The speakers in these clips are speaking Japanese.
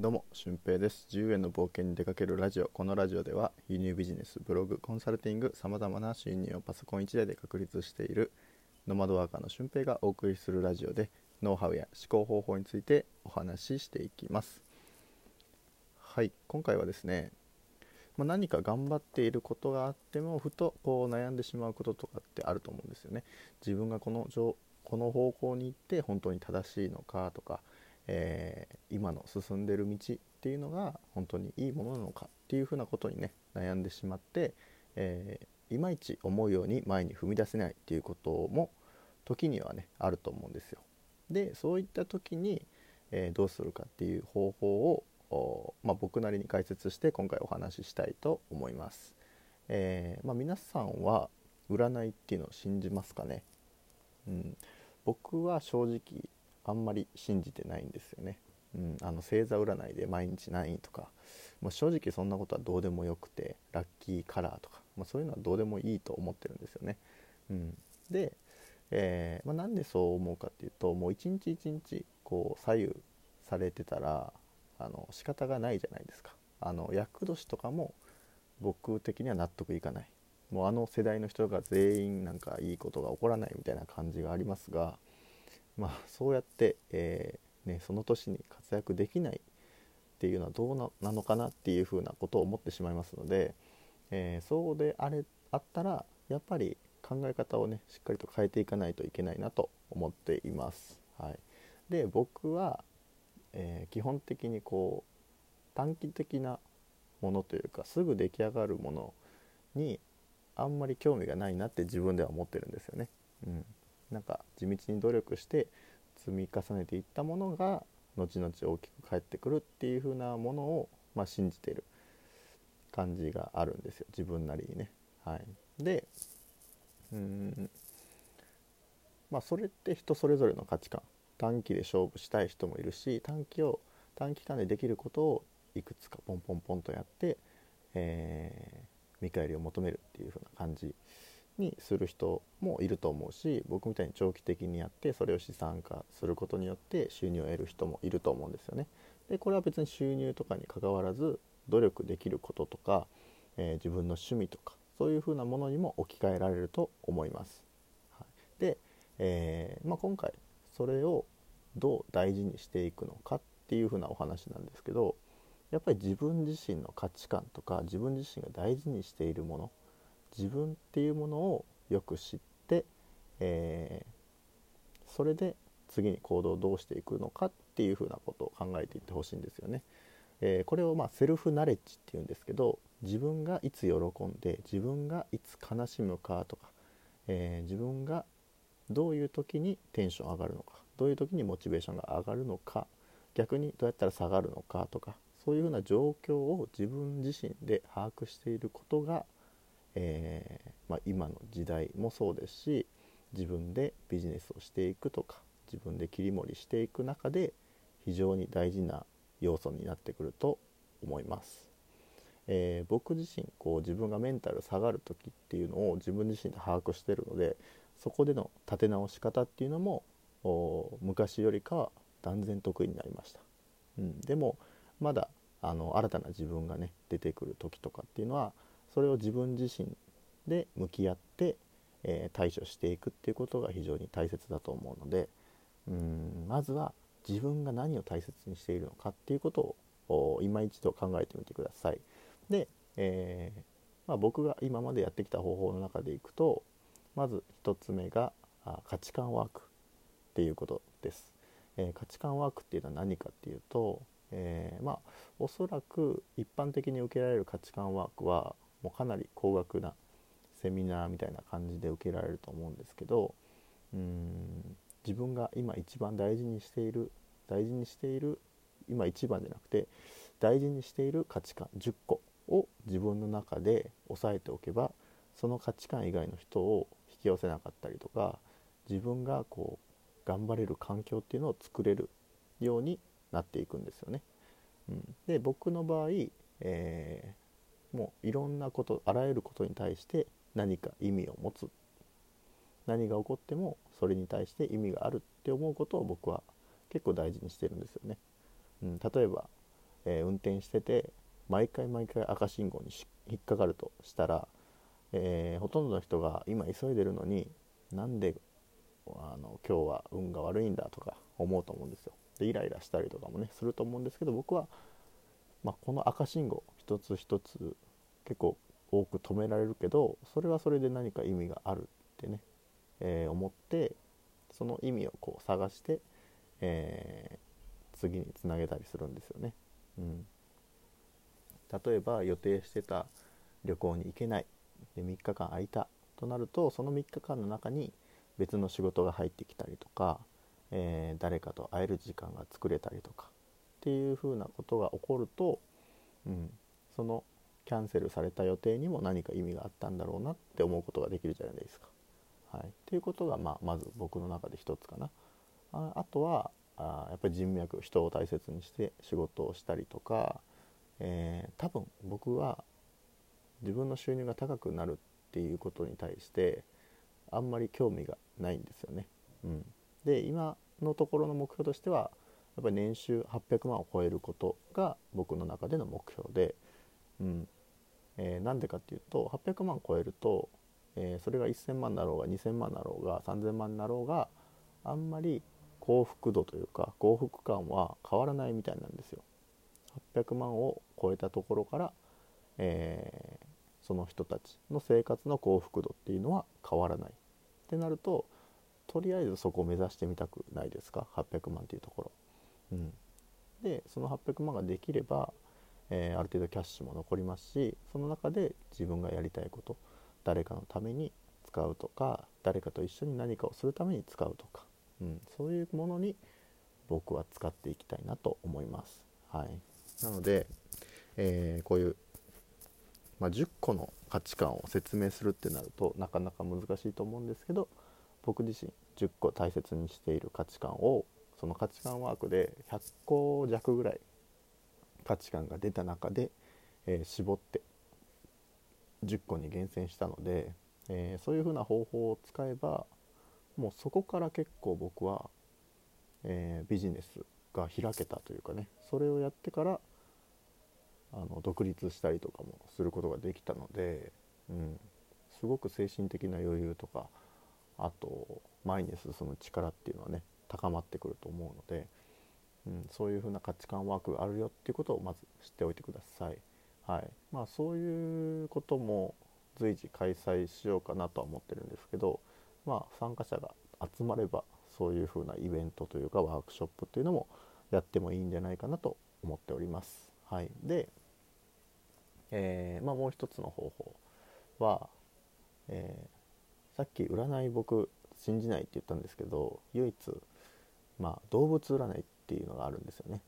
どうも、俊平です。10円の冒険に出かけるラジオ。このラジオでは、輸入ビジネス、ブログ、コンサルティング、様々な収入をパソコン1台で確立しているノマドワーカーの俊平がお送りするラジオで、ノウハウや思考方法についてお話ししていきます。はい、今回はですね、まあ、何か頑張っていることがあっても、ふとこう悩んでしまうこととかってあると思うんですよね。自分がこのこの方向に行って本当に正しいのかとか、えー、今の進んでる道っていうのが本当にいいものなのかっていうふうなことにね悩んでしまって、えー、いまいち思うように前に踏み出せないっていうことも時にはねあると思うんですよ。でそういった時に、えー、どうするかっていう方法を、まあ、僕なりに解説して今回お話ししたいと思います。えまあ、皆さんは占いっていうのを信じますかね、うん、僕は正直あんまり信じてないんですよね。うん、あの星座占いで毎日何位とかもう正直そんなことはどうでもよくてラッキーカラーとか、まあ、そういうのはどうでもいいと思ってるんですよね。うん、で、えー、まあ、なんでそう思うかっていうともう一日一日こう左右されてたらあの仕方がないじゃないですか。あの厄年とかも僕的には納得いかない。もうあの世代の人が全員なんかいいことが起こらないみたいな感じがありますがまあ、そうやって、えー、ね、その年に活躍できないっていうのはどうなのかなっていうふうなことを思ってしまいますので、えー、そうであれあったらやっぱり考え方をねしっかりと変えていかないといけないなと思っています。はい、で僕は、えー、基本的にこう短期的なものというかすぐ出来上がるものにあんまり興味がないなって自分では思ってるんですよね。うん、なんか地道に努力して積み重ねていったものが後々大きく返ってくるっていう風なものを、まあ、信じてる感じがあるんですよ。自分なりにね。はい、でうん。まあそれって人それぞれの価値観。短期で勝負したい人もいるし短期を短期間でできることをいくつかポンポンポンとやって、えー、見返りを求めるっていう風な感じにする人もいると思うし僕みたいに長期的にやってそれを資産化することによって収入を得る人もいると思うんですよね。でこれは別に収入とかにかかわらず努力できることとか、えー、自分の趣味とかそういうふうなものにも置き換えられると思います。はい、で、えー、まあ、今回それをどう大事にしていくのかっていうふうなお話なんですけどやっぱり自分自身の価値観とか自分自身が大事にしているもの自分っていうものをよく知って、えー、それで次に行動をどうしていくのかっていうふうなことを考えていってほしいんですよね。えー、これをまあセルフナレッジっていうんですけど自分がいつ喜んで自分がいつ悲しむかとか、えー、自分がどういう時にテンション上がるのかどういう時にモチベーションが上がるのか逆にどうやったら下がるのかとかそういうふうな状況を自分自身で把握していることがえー、まあ、今の時代もそうですし自分でビジネスをしていくとか自分で切り盛りしていく中で非常に大事な要素になってくると思います。えー、僕自身こう自分がメンタル下がる時っていうのを自分自身で把握してるのでそこでの立て直し方っていうのも昔よりかは断然得意になりました、うん、でもまだあの新たな自分がね出てくる時とかっていうのはそれを自分自身で向き合って、えー、対処していくっていうことが非常に大切だと思うのでうんまずは自分が何を大切にしているのかっていうことを今一度考えてみてください。で、えー、まあ、僕が今までやってきた方法の中でいくとまず1つ目があ価値観ワークっていうことです。えー、価値観ワークっていうのは何かっていうと、え、まあおそらく一般的に受けられる価値観ワークはもうかなり高額なセミナーみたいな感じで受けられると思うんですけどうん自分が今一番大事にしている大事にしている今一番じゃなくて大事にしている価値観10個を自分の中で押さえておけばその価値観以外の人を引き寄せなかったりとか自分がこう頑張れる環境っていうのを作れるようになっていくんですよね。うん、で僕の場合、えーもういろんなことあらゆることに対して何か意味を持つ何が起こってもそれに対して意味があるって思うことを僕は結構大事にしてるんですよね。うん、例えばえー、運転してて毎回毎回赤信号に引っかかるとしたら、えー、ほとんどの人が今急いでるのになんであの今日は運が悪いんだとか思うと思うんですよ。でイライラしたりとかもねすると思うんですけど僕は、まあ、この赤信号一つ一つ結構多く止められるけどそれはそれで何か意味があるってね、えー、思ってその意味をこう探して、えー、次につなげたりするんですよね。うん、例えば予定してた旅行に行けないで3日間空いたとなるとその3日間の中に別の仕事が入ってきたりとか、えー、誰かと会える時間が作れたりとかっていうふうなことが起こると、うん、そのキャンセルされた予定にも何か意味があったんだろうなって思うことができるじゃないですか。はい、っていうことが、まあ、まず僕の中で一つかな。ああとはあやっぱり人脈人を大切にして仕事をしたりとか、えー、多分僕は自分の収入が高くなるっていうことに対してあんまり興味がないんですよね。うん、で今のところの目標としてはやっぱり年収800万を超えることが僕の中での目標で、うんえー、なんでかっていうと800万超えると、えー、それが1000万だろうが2000万だろうが3000万だろうがあんまり幸福度というか幸福感は変わらないみたいなんですよ。800万を超えたところから、えー、その人たちの生活の幸福度っていうのは変わらないってなるととりあえずそこを目指してみたくないですか？800万っていうところ。うん、でその800万ができればえー、ある程度キャッシュも残りますしその中で自分がやりたいこと誰かのために使うとか誰かと一緒に何かをするために使うとか、うん、そういうものに僕は使っていきたいなと思います。はい、なので、えー、こういう、まあ、10個の価値観を説明するってなるとなかなか難しいと思うんですけど僕自身10個大切にしている価値観をその価値観ワークで100個弱ぐらい価値観が出た中で、えー、絞って10個に厳選したので、えー、そういうふうな方法を使えばもうそこから結構僕は、えー、ビジネスが開けたというかねそれをやってからあの独立したりとかもすることができたので、うん、すごく精神的な余裕とかあと前に進む力っていうのはね高まってくると思うので、うん、そういうふうな価値観ワークがあるよっていうことをまず知っておいてください。はいまあ、そういうことも随時開催しようかなとは思ってるんですけど、まあ、参加者が集まればそういうふうなイベントというかワークショップっていうのもやってもいいんじゃないかなと思っております。はい、で、えー、まあ、もう一つの方法は、えー、さっき占い僕信じないって言ったんですけど唯一、まあ、動物占いっていうのがあるんですよね。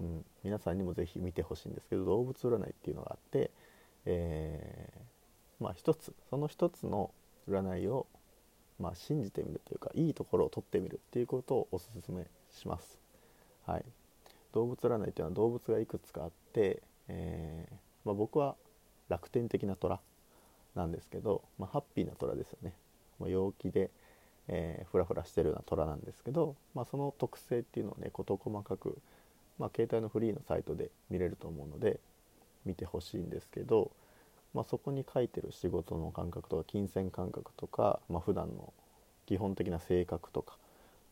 うん、皆さんにも是非見てほしいんですけど動物占いっていうのがあって、えー、まあ一つその一つの占いを、まあ、信じてみるというかいいところを取ってみるっていうことをおすすめします。はい、動物占いっていうのは動物がいくつかあって、えー、まあ、僕は楽天的な虎なんですけど、まあ、ハッピーな虎ですよね。ま陽気で、えー、フラフラしてるような虎なんですけど、まあ、その特性っていうのをね事細かく、まあ、携帯のフリーのサイトで見れると思うので見てほしいんですけど、まあ、そこに書いてる仕事の感覚とか金銭感覚とか、まあ、普段の基本的な性格とか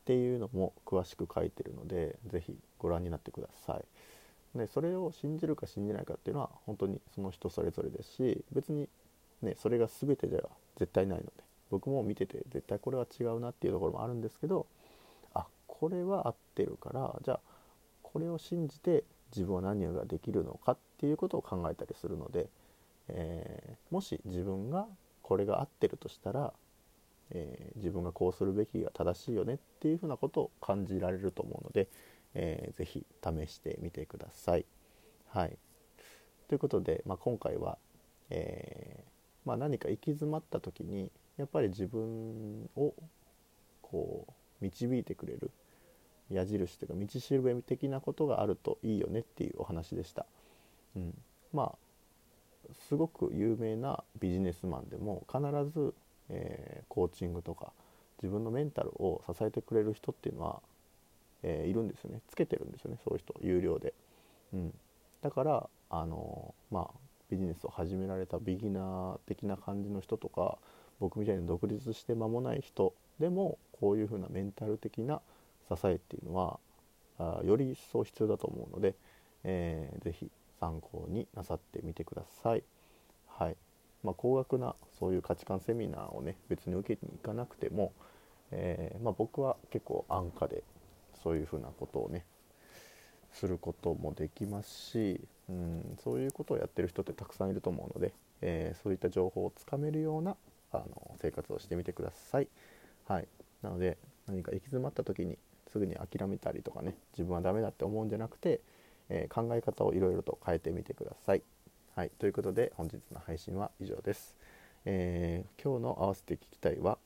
っていうのも詳しく書いてるので是非ご覧になってください。でそれを信じるか信じないかっていうのは本当にその人それぞれですし別にねそれが全てでは絶対ないので僕も見てて絶対これは違うなっていうところもあるんですけどあこれは合ってるからじゃあこれを信じて自分は何ができるのかっていうことを考えたりするので、えー、もし自分がこれが合ってるとしたら、えー、自分がこうするべきが正しいよねっていうふうなことを感じられると思うので、えー、ぜ試してみてください。はい、ということで、まあ、今回は、えまあ、何か行き詰まった時にやっぱり自分をこう導いてくれる矢印というか道しるべ的なことがあるといいよねっていうお話でした。うん、まあすごく有名なビジネスマンでも必ず、えー、コーチングとか自分のメンタルを支えてくれる人っていうのは、えー、いるんですよねつけてるんですよねそういう人有料で。うん、だからあのまあビジネスを始められたビギナー的な感じの人とか僕みたいに独立して間もない人でもこういうふうなメンタル的な支えっていうのはあより一層必要だと思うので、えー、ぜひ参考になさってみてください。はいまあ、高額なそういう価値観セミナーをね別に受けに行かなくても、えー、まあ、僕は結構安価でそういうふうなことをねすることもできますし、うん、そういうことをやってる人ってたくさんいると思うので、えー、そういった情報をつかめるようなあの生活をしてみてください。はい、なので何か行き詰まった時にすぐに諦めたりとかね自分はダメだって思うんじゃなくて、えー、考え方をいろいろと変えてみてください。はい、ということで本日の配信は以上です。えー、今日の合わせて聞きたいは、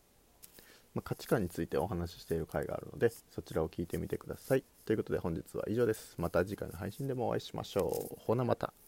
まあ、価値観についてお話ししている回があるのでそちらを聞いてみてください。ということで本日は以上です。また次回の配信でもお会いしましょう。ほなまた。